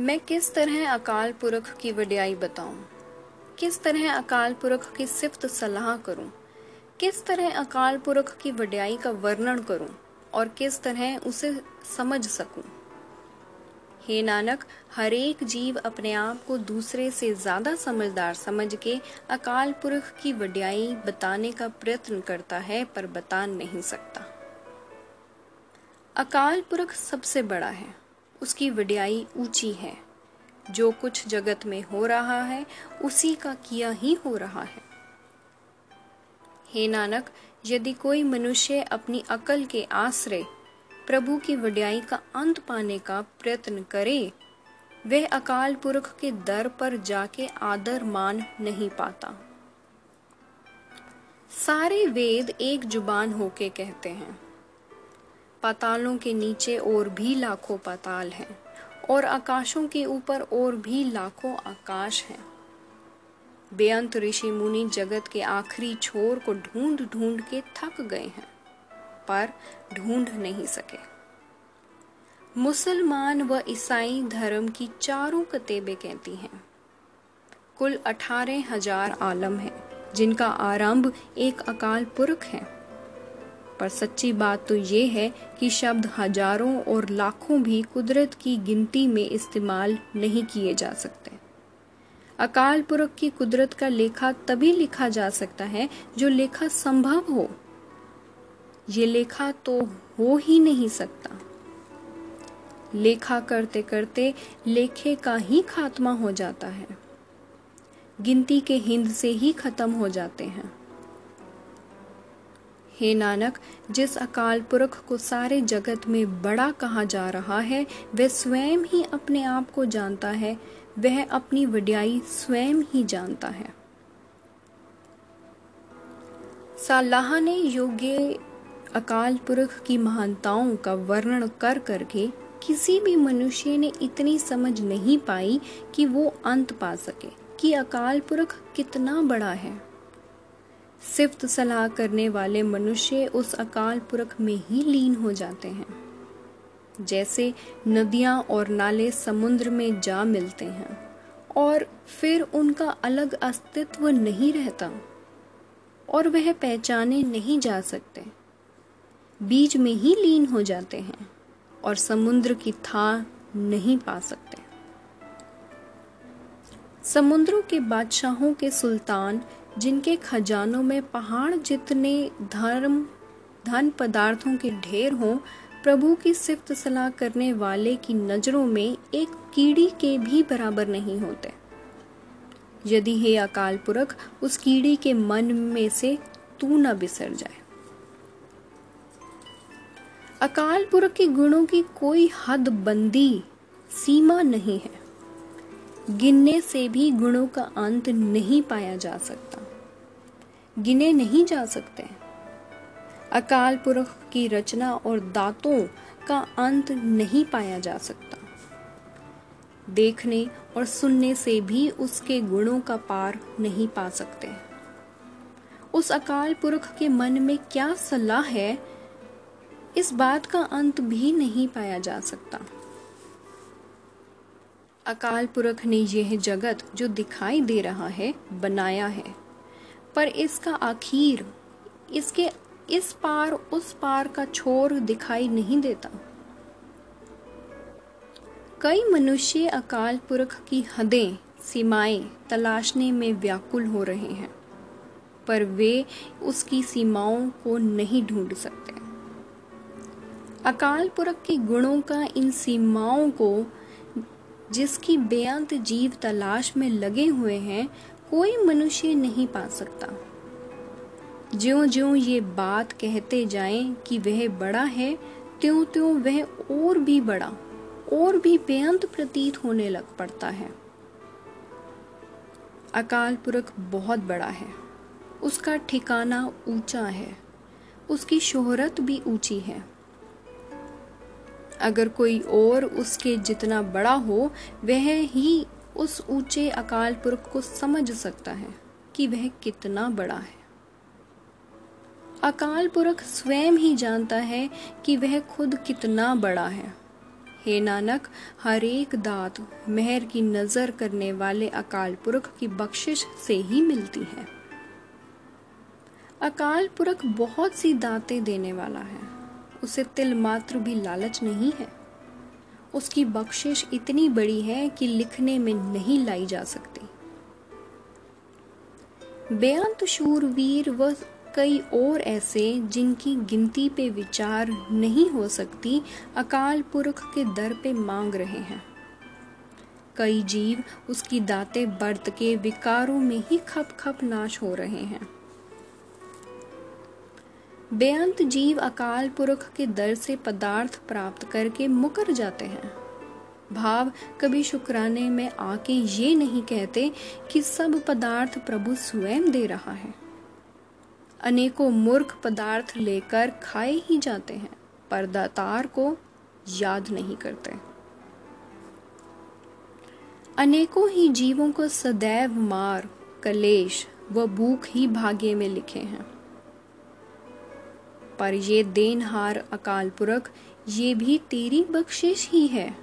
मैं किस तरह अकाल पुरख की वड्याई बताऊँ? किस तरह अकाल पुरख की सिफ्त सलाह करूँ? किस तरह अकाल पुरख की वड्याई का वर्णन करूँ? और किस तरह उसे समझ सकूँ? हे नानक, हरेक जीव अपने आप को दूसरे से ज़्यादा समझदार समझ के अकाल पुरख की वड्याई बताने का प्रयत्न करता है, पर बता नहीं सकता। अकाल पुरख सबसे बड़ा है। उसकी वड्याई ऊँची है। जो कुछ जगत में हो रहा है, उसी का किया ही हो रहा है। हे नानक, यदि कोई मनुष्य अपनी अकल के आश्रय, प्रभु की वड्याई का अंत पाने का प्रयत्न करे, वह अकाल पुरख के दर पर जाके आदर मान नहीं पाता। सारे वेद एक ज़ुबान होके कहते हैं। पातालों के नीचे और भी लाखों पाताल हैं, और आकाशों के ऊपर और भी लाखों आकाश हैं। बेअंत ऋषि मुनि जगत के आखिरी छोर को ढूंढ ढूंढ के थक गए हैं, पर ढूंढ नहीं सके। मुसलमान व ईसाई धर्म की चारों कतेबे कहती हैं। कुल अठारह हज़ार आलम हैं, जिनका आरंभ एक अकाल पुरख है। पर सच्ची बात तो ये है कि शब्द हज़ारों और लाखों भी कुदरत की गिनती में इस्तेमाल नहीं किए जा सकते। अकाल पुरख की कुदरत का लेखा तभी लिखा जा सकता है जो लेखा संभव हो। ये लेखा तो हो ही नहीं सकता। लेखा करते करते लेखे का ही खात्मा हो जाता है। गिनती के हिंद से ही खत्म हो जाते हैं। हे नानक, जिस अकाल पुरख को सारे जगत में बड़ा कहा जा रहा है, वह स्वयं ही अपने आप को जानता है, वह अपनी वड्याई स्वयं ही जानता है। सालाह ने योग्य अकाल पुरख की महानताओं का वर्णन कर करके किसी भी मनुष्य ने इतनी समझ नहीं पाई कि वो अंत पा सके कि अकाल पुरख कितना बड़ा है। सिफ्त सलाह करने वाले मनुष्य उस अकाल पुरख में ही लीन हो जाते हैं। जैसे नदियाँ और नाले समुद्र में जा मिलते हैं, और फिर उनका अलग अस्तित्व नहीं रहता, और वह पहचाने नहीं जा सकते। बीज में ही लीन हो जाते हैं, और समुद्र की था नहीं पा सकते। समुद्रों के बादशाहों के सुल्तान जिनके खजानों में पहाड़ जितने धर्म, धन पदार्थों के ढेर हों, प्रभु की सिफ्त सलाह करने वाले की नज़रों में एक कीड़ी के भी बराबर नहीं होते। यदि हे अकाल पुरख, उस कीड़ी के मन में से तू न बिसर जाए। अकाल पुरख के गुणों की कोई हद बंदी सीमा नहीं है। गिनने से भी गुणों का अंत नहीं पाया जा सकता। गिने नहीं जा सकते। अकाल पुरख की रचना और दांतों का अंत नहीं पाया जा सकता। देखने और सुनने से भी उसके गुणों का पार नहीं पा सकते। उस अकाल पुरख के मन में क्या सलाह है? इस बात का अंत भी नहीं पाया जा सकता। अकाल पुरख ने यह जगत जो दिखाई दे रहा है, बनाया है। पर इसका आखिर, इसके इस पार, उस पार का छोर दिखाई नहीं देता। कई मनुष्य अकाल पुरख की हदें, सीमाएँ तलाशने में व्याकुल हो रहे हैं, पर वे उसकी सीमाओं को नहीं ढूंढ सकते। अकाल पुरख के गुणों का इन सीमाओं को, जिसकी बेअंत जीव तलाश में लगे हुए हैं कोई मनुष्य नहीं पा सकता। ज्यो ज्यो ये बात कहते जाएँ कि वह बड़ा है त्यों त्यों वह और भी बड़ा, और भी बेअंत प्रतीत होने लग पड़ता है। अकाल पुरख बहुत बड़ा है। उसका ठिकाना ऊँचा है। उसकी शोहरत भी ऊँची है। अगर कोई और उसके जितना बड़ा हो, वह ही उस ऊँचे अकाल पुरख को समझ सकता है कि वह कितना बड़ा है। अकाल पुरख स्वयं ही जानता है कि वह खुद कितना बड़ा है। हे नानक, हर एक दात मेहर की नज़र करने वाले अकाल पुरख की बख्शिश से ही मिलती है। अकाल पुरख बहुत सी दातें देने वाला है। उसे तिल मात्र भी लालच नहीं है। उसकी बख्शिश इतनी बड़ी है कि लिखने में नहीं लाई जा सकती। बेअंत शूरवीर व कई और ऐसे जिनकी गिनती पे विचार नहीं हो सकती, अकाल पुरख के दर पे मांग रहे हैं। कई जीव उसकी दाते बर्त के विकारों में ही खप खप नाश हो रहे हैं। बेअंत जीव अकाल पुरख के दर से पदार्थ प्राप्त करके मुकर जाते हैं। भाव कभी शुक्राने में आके ये नहीं कहते कि सब पदार्थ प्रभु स्वयं दे रहा है। अनेकों मूर्ख पदार्थ लेकर खाए ही जाते हैं, पर दातार को याद नहीं करते। अनेकों ही जीवों को सदैव मार, कलेश व भूख ही भाग्य में लिखे हैं। पर ये देनहार अकाल पुरख, ये भी तेरी बख्शिश ही है।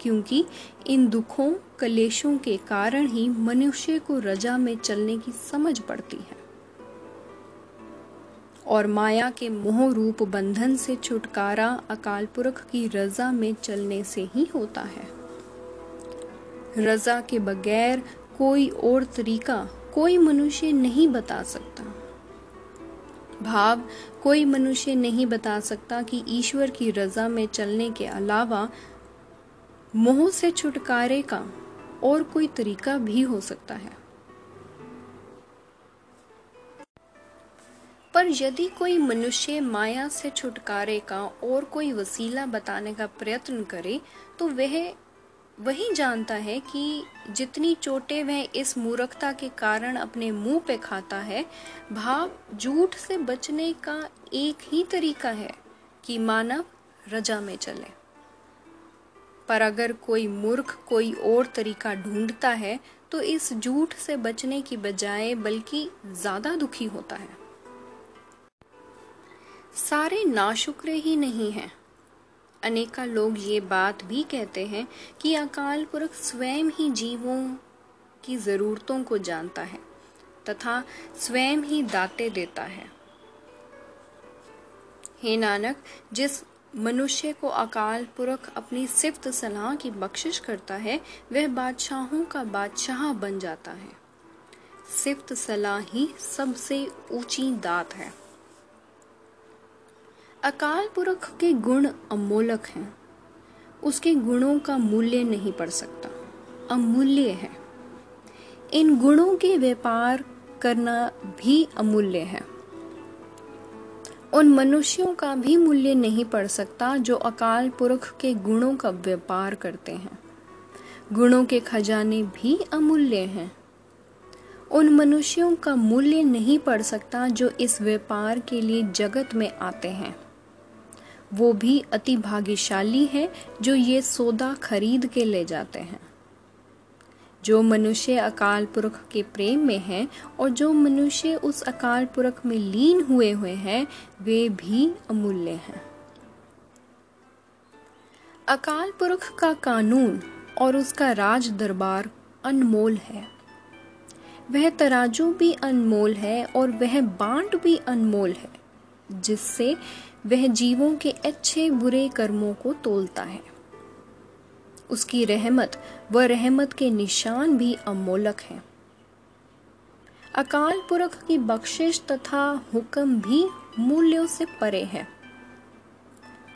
क्योंकि इन दुखों, कलेशों के कारण ही मनुष्य को रजा में चलने की समझ पड़ती है। और माया के मोह रूप बंधन से छुटकारा अकाल पुरख की रजा में चलने से ही होता है। रजा के बगैर कोई और तरीका, कोई मनुष्य नहीं बता सकता। भाव कोई मनुष्य नहीं बता सकता कि ईश्वर की रजा में चलने के अलावा मोह से छुटकारे का और कोई तरीका भी हो सकता है। पर यदि कोई मनुष्य माया से छुटकारे का और कोई वसीला बताने का प्रयत्न करे तो वह वही जानता है कि जितनी चोटें वह इस मूर्खता के कारण अपने मुँह पे खाता है, भाव झूठ से बचने का एक ही तरीका है कि मानव रजा में चले। पर अगर कोई मूर्ख कोई और तरीका ढूंढता है तो इस झूठ से बचने की बजाय बल्कि ज़्यादा दुखी होता है। सारे नाशुक्र ही नहीं हैं। अनेका लोग ये बात भी कहते हैं कि अकाल पुरख स्वयं ही जीवों की जरूरतों को जानता है तथा स्वयं ही दाते देता है। हे नानक, जिस मनुष्य को अकाल पुरख अपनी सिफ्त सलाह की बख्शिश करता है, वह बादशाहों का बादशाह बन जाता है। सिफ्त सलाह ही सबसे ऊँची दात है। अकाल पुरख के गुण अमोलक हैं। उसके गुणों का मूल्य नहीं पड़ सकता। अमूल्य है। इन गुणों के व्यापार करना भी अमूल्य है। उन मनुष्यों का भी मूल्य नहीं पड़ सकता जो अकाल पुरख के गुणों का व्यापार करते हैं। गुणों के खजाने भी अमूल्य हैं। उन मनुष्यों का मूल्य नहीं पड़ सकता जो इस व्यापार के लिए जगत में आते हैं। वो भी अति भाग्यशाली है जो ये सौदा खरीद के ले जाते हैं। जो मनुष्य अकाल पुरख के प्रेम में हैं और जो मनुष्य उस अकाल पुरख में लीन हुए हुए हैं, वे भी अमूल्य हैं। अकाल पुरख का कानून और उसका राज दरबार अनमोल है। वह तराजू भी अनमोल है और वह बांट भी अनमोल है, जिससे वह जीवों के अच्छे बुरे कर्मों को तोलता है। उसकी रहमत व रहमत के निशान भी अमोलक हैं। अकाल पुरख की बख्शिश तथा हुक्म भी मूल्यों से परे है।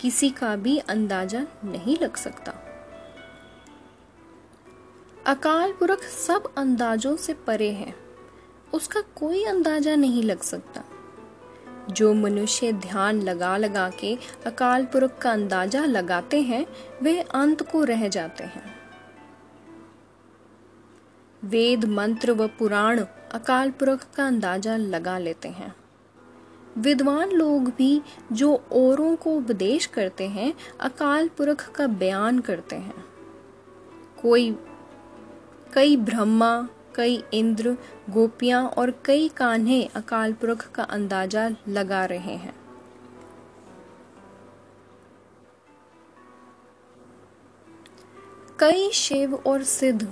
किसी का भी अंदाज़ा नहीं लग सकता। अकाल पुरख सब अंदाजों से परे है। उसका कोई अंदाज़ा नहीं लग सकता। जो मनुष्य ध्यान लगा लगा के अकाल पुरख का अंदाज़ा लगाते हैं, वे अंत को रह जाते हैं। वेद, मंत्र व पुराण अकाल पुरख का अंदाज़ा लगा लेते हैं। विद्वान लोग भी जो औरों को उपदेश करते हैं, अकाल पुरख का बयान करते हैं। कोई, कई ब्रह्मा कई इंद्र, गोपियाँ और कई कान्हे अकाल पुरख का अंदाज़ा लगा रहे हैं। कई शिव और सिद्ध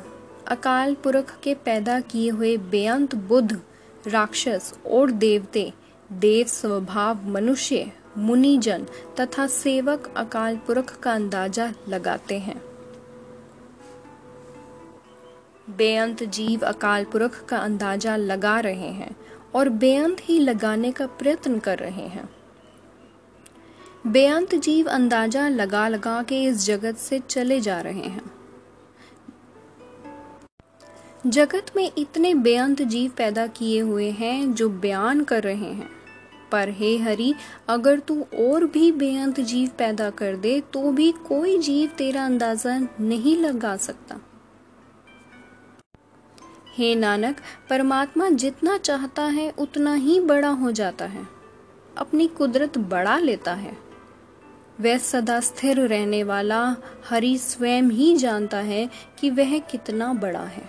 अकाल पुरख के पैदा किए हुए बेअंत बुद्ध, राक्षस और देवते, देव स्वभाव मनुष्य, मुनिजन तथा सेवक अकाल पुरख का अंदाज़ा लगाते हैं। बेअंत जीव अकाल पुरख का अंदाज़ा लगा रहे हैं और बेअंत ही लगाने का प्रयत्न कर रहे हैं। बेअंत जीव अंदाज़ा लगा लगा के इस जगत से चले जा रहे हैं। जगत में इतने बेअंत जीव पैदा किए हुए हैं जो बयान कर रहे हैं। पर हे हरि, अगर तू और भी बेअंत जीव पैदा कर दे तो भी कोई जीव तेरा अंदाज़ा नहीं लगा सकता। हे नानक, परमात्मा जितना चाहता है, उतना ही बड़ा हो जाता है। अपनी कुदरत बढ़ा लेता है। वह सदा स्थिर रहने वाला, हरि स्वयं ही जानता है कि वह कितना बड़ा है।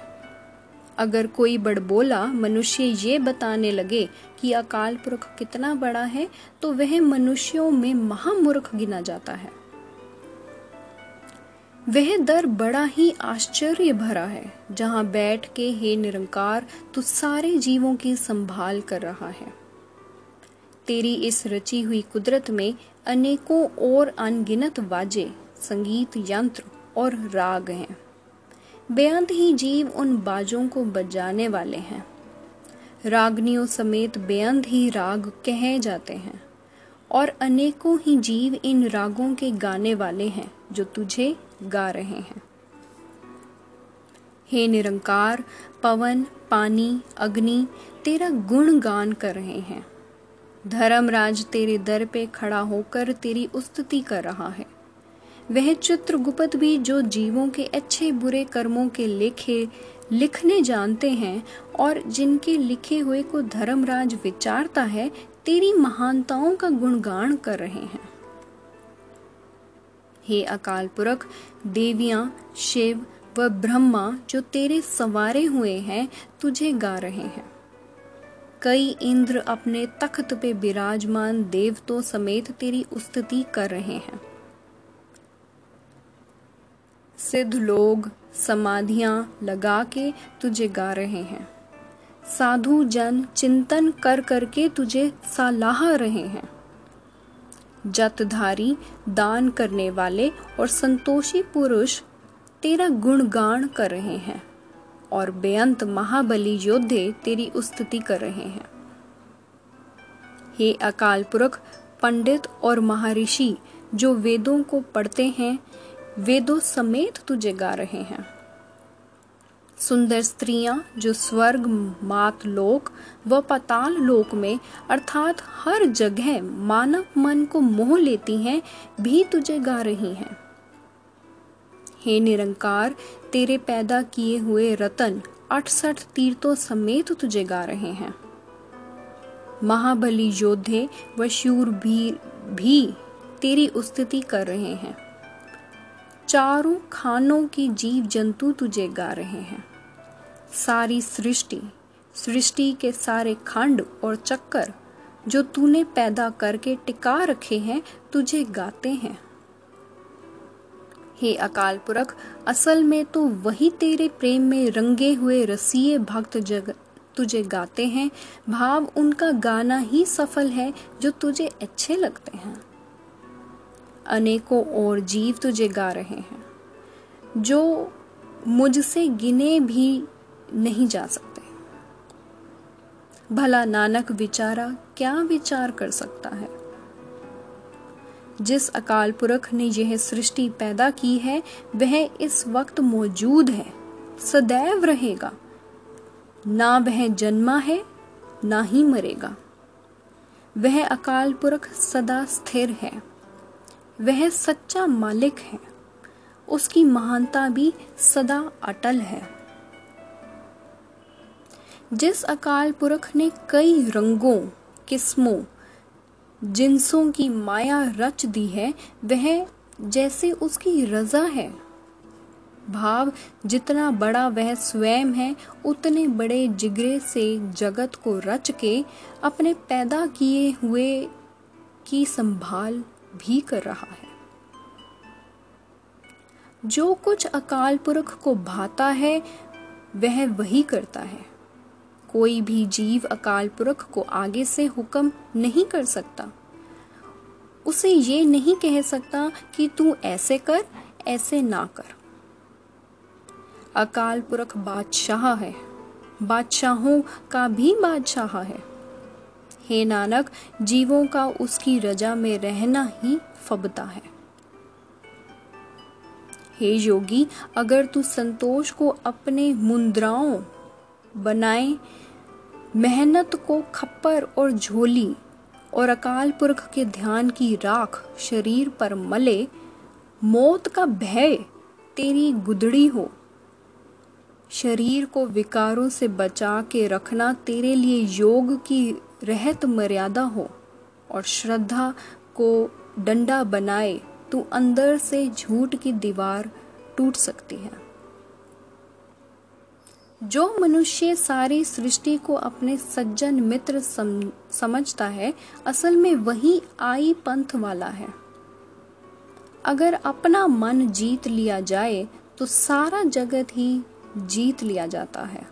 अगर कोई बड़बोला मनुष्य ये बताने लगे कि अकाल पुरख कितना बड़ा है तो वह मनुष्यों में महामूर्ख गिना जाता है। वह दर बड़ा ही आश्चर्य भरा है, जहाँ बैठ के हे निरंकार, तू सारे जीवों की संभाल कर रहा है। तेरी इस रची हुई कुदरत में अनेकों और अनगिनत वाजे, संगीत यंत्र और राग हैं। बेअंत ही जीव उन बाजों को बजाने वाले हैं। रागनियों समेत बेअंत ही राग कहे जाते हैं, और अनेकों ही जीव इन रागों के गाने वाले हैं, जो तुझे गा रहे हैं। हे निरंकार, पवन, पानी, अग्नि, तेरा गुण गान कर रहे हैं। धर्मराज तेरे दर पे खड़ा होकर तेरी उस्तुति कर रहा है। वह चित्रगुप्त भी जो जीवों के अच्छे बुरे कर्मों के लेखे, लिखने जानते हैं और जिनके लिखे हुए को धर्मराज विचारता है, तेरी महानताओं का गुणगान कर रहे हैं। हे अकाल पुरख, देवियाँ, शिव व ब्रह्मा जो तेरे सवारे हुए हैं, तुझे गा रहे हैं। कई इंद्र अपने तख्त पे विराजमान देवतों समेत तेरी उस्तति कर रहे हैं। सिद्ध लोग समाधियाँ लगा के तुझे गा रहे हैं। साधु जन चिंतन कर करके तुझे सलाह रहे हैं। जतधारी, दान करने वाले और संतोषी पुरुष तेरा गुणगान कर रहे हैं और बेअंत महाबली योद्धे तेरी उस्तुति कर रहे हैं। हे अकाल पुरख, पंडित और महर्षि, जो वेदों को पढ़ते हैं, वेदों समेत तुझे गा रहे हैं। सुंदर स्त्रियाँ जो स्वर्ग मात लोक व पताल लोक में, अर्थात हर जगह मानव मन को मोह लेती हैं, भी तुझे गा रही हैं। हे निरंकार, तेरे पैदा किए हुए रतन, अठसठ तीर्थों समेत तुझे गा रहे हैं। महाबली योद्धे व शूरवीर भी तेरी उस्तुति कर रहे हैं। चारों खानों की जीव जंतु तुझे गा रहे हैं। सारी सृष्टि सृष्टि के सारे खंड और चक्कर जो तूने पैदा करके टिका रखे हैं, तुझे गाते हैं। हे अकाल पुरख, असल में तो वही तेरे प्रेम में रंगे हुए रसीय भक्त जग तुझे गाते हैं। भाव उनका गाना ही सफल है जो तुझे अच्छे लगते हैं। अनेकों और जीव तुझे गा रहे हैं, जो मुझसे गिने भी नहीं जा सकते। भला नानक विचारा क्या विचार कर सकता है? जिस अकाल पुरख ने यह सृष्टि पैदा की है, वह इस वक्त मौजूद है, सदैव रहेगा। ना वह जन्मा है, ना ही मरेगा। वह अकाल पुरख सदा स्थिर है। वह सच्चा मालिक है। उसकी महानता भी सदा अटल है। जिस अकाल पुरख ने कई रंगों, किस्मों, जिनसों की माया रच दी है, वह जैसे उसकी रजा है। भाव जितना बड़ा वह स्वयं है, उतने बड़े जिगरे से जगत को रच के अपने पैदा किए हुए की संभाल भी कर रहा है। जो कुछ अकाल पुरख को भाता है, वह वही करता है। कोई भी जीव अकाल पुरख को आगे से हुक्म नहीं कर सकता। उसे ये नहीं कह सकता कि तू ऐसे कर, ऐसे ना कर। अकाल पुरख बादशाह है। बादशाहों का भी बादशाह है। हे नानक, जीवों का उसकी रजा में रहना ही फबता है। हे योगी, अगर तू संतोष को अपने मुद्राओं बनाए, मेहनत को खप्पर और झोली और अकाल पुरख के ध्यान की राख शरीर पर मले, मौत का भय तेरी गुदड़ी हो। शरीर को विकारों से बचा के रखना तेरे लिए योग की रहत मर्यादा हो और श्रद्धा को डंडा बनाए तो अंदर से झूठ की दीवार टूट सकती है। जो मनुष्य सारी सृष्टि को अपने सज्जन मित्र सम, समझता है असल में वही आई पंथ वाला है। अगर अपना मन जीत लिया जाए तो सारा जगत ही जीत लिया जाता है।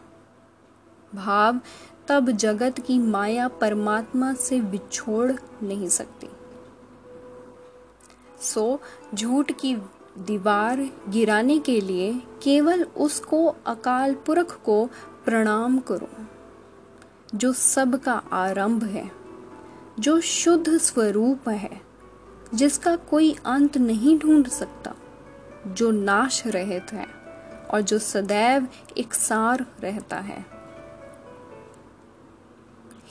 भाव तब जगत की माया परमात्मा से बिछोड़ नहीं सकती। सो, झूठ की दीवार गिराने के लिए केवल उसको अकाल पुरख को प्रणाम करो, जो सब का आरंभ है, जो शुद्ध स्वरूप है, जिसका कोई अंत नहीं ढूंढ सकता, जो नाश रहित है और जो सदैव इकसार रहता है।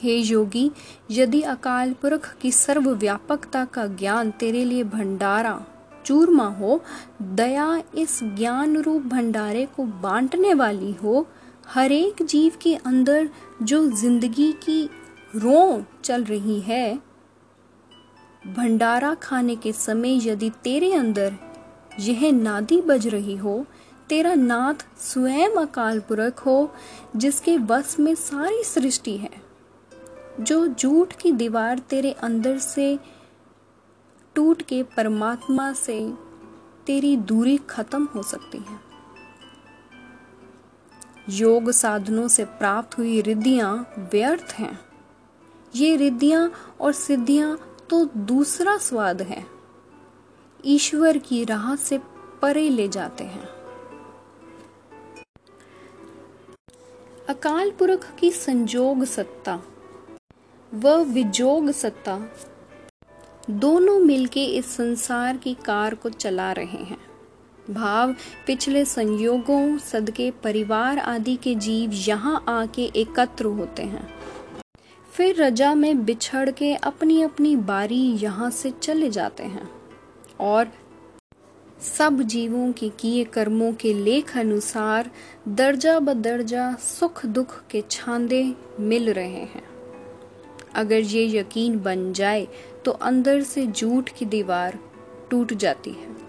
हे योगी, यदि अकाल पुरख की सर्वव्यापकता का ज्ञान तेरे लिए भंडारा, चूरमा हो, दया इस ज्ञान रूप भंडारे को बांटने वाली हो, हरेक जीव के अंदर जो ज़िंदगी की रो चल रही है, भंडारा खाने के समय यदि तेरे अंदर यह नादी बज रही हो, तेरा नाथ स्वयं अकाल पुरख हो, जिसके बस में सारी सृष्टि है। जो झूठ की दीवार तेरे अंदर से टूट के परमात्मा से तेरी दूरी खत्म हो सकती है। योग साधनों से प्राप्त हुई रिद्धियाँ व्यर्थ हैं। ये रिद्धियाँ और सिद्धियाँ तो दूसरा स्वाद है। ईश्वर की राह से परे ले जाते हैं। अकाल पुरख की संजोग सत्ता। व विजोग सत्ता। दोनों मिलके इस संसार की कार को चला रहे हैं। भाव, पिछले संयोगों, सदके परिवार आदि के जीव यहाँ आके एकत्र होते हैं। फिर रजा में बिछड़ के अपनी अपनी बारी यहाँ से चले जाते हैं। और सब जीवों के किए कर्मों के लेख अनुसार दर्जा ब दर्जा सुख दुख के छांदे मिल रहे हैं। अगर ये यकीन बन जाए तो अंदर से झूठ की दीवार टूट जाती है।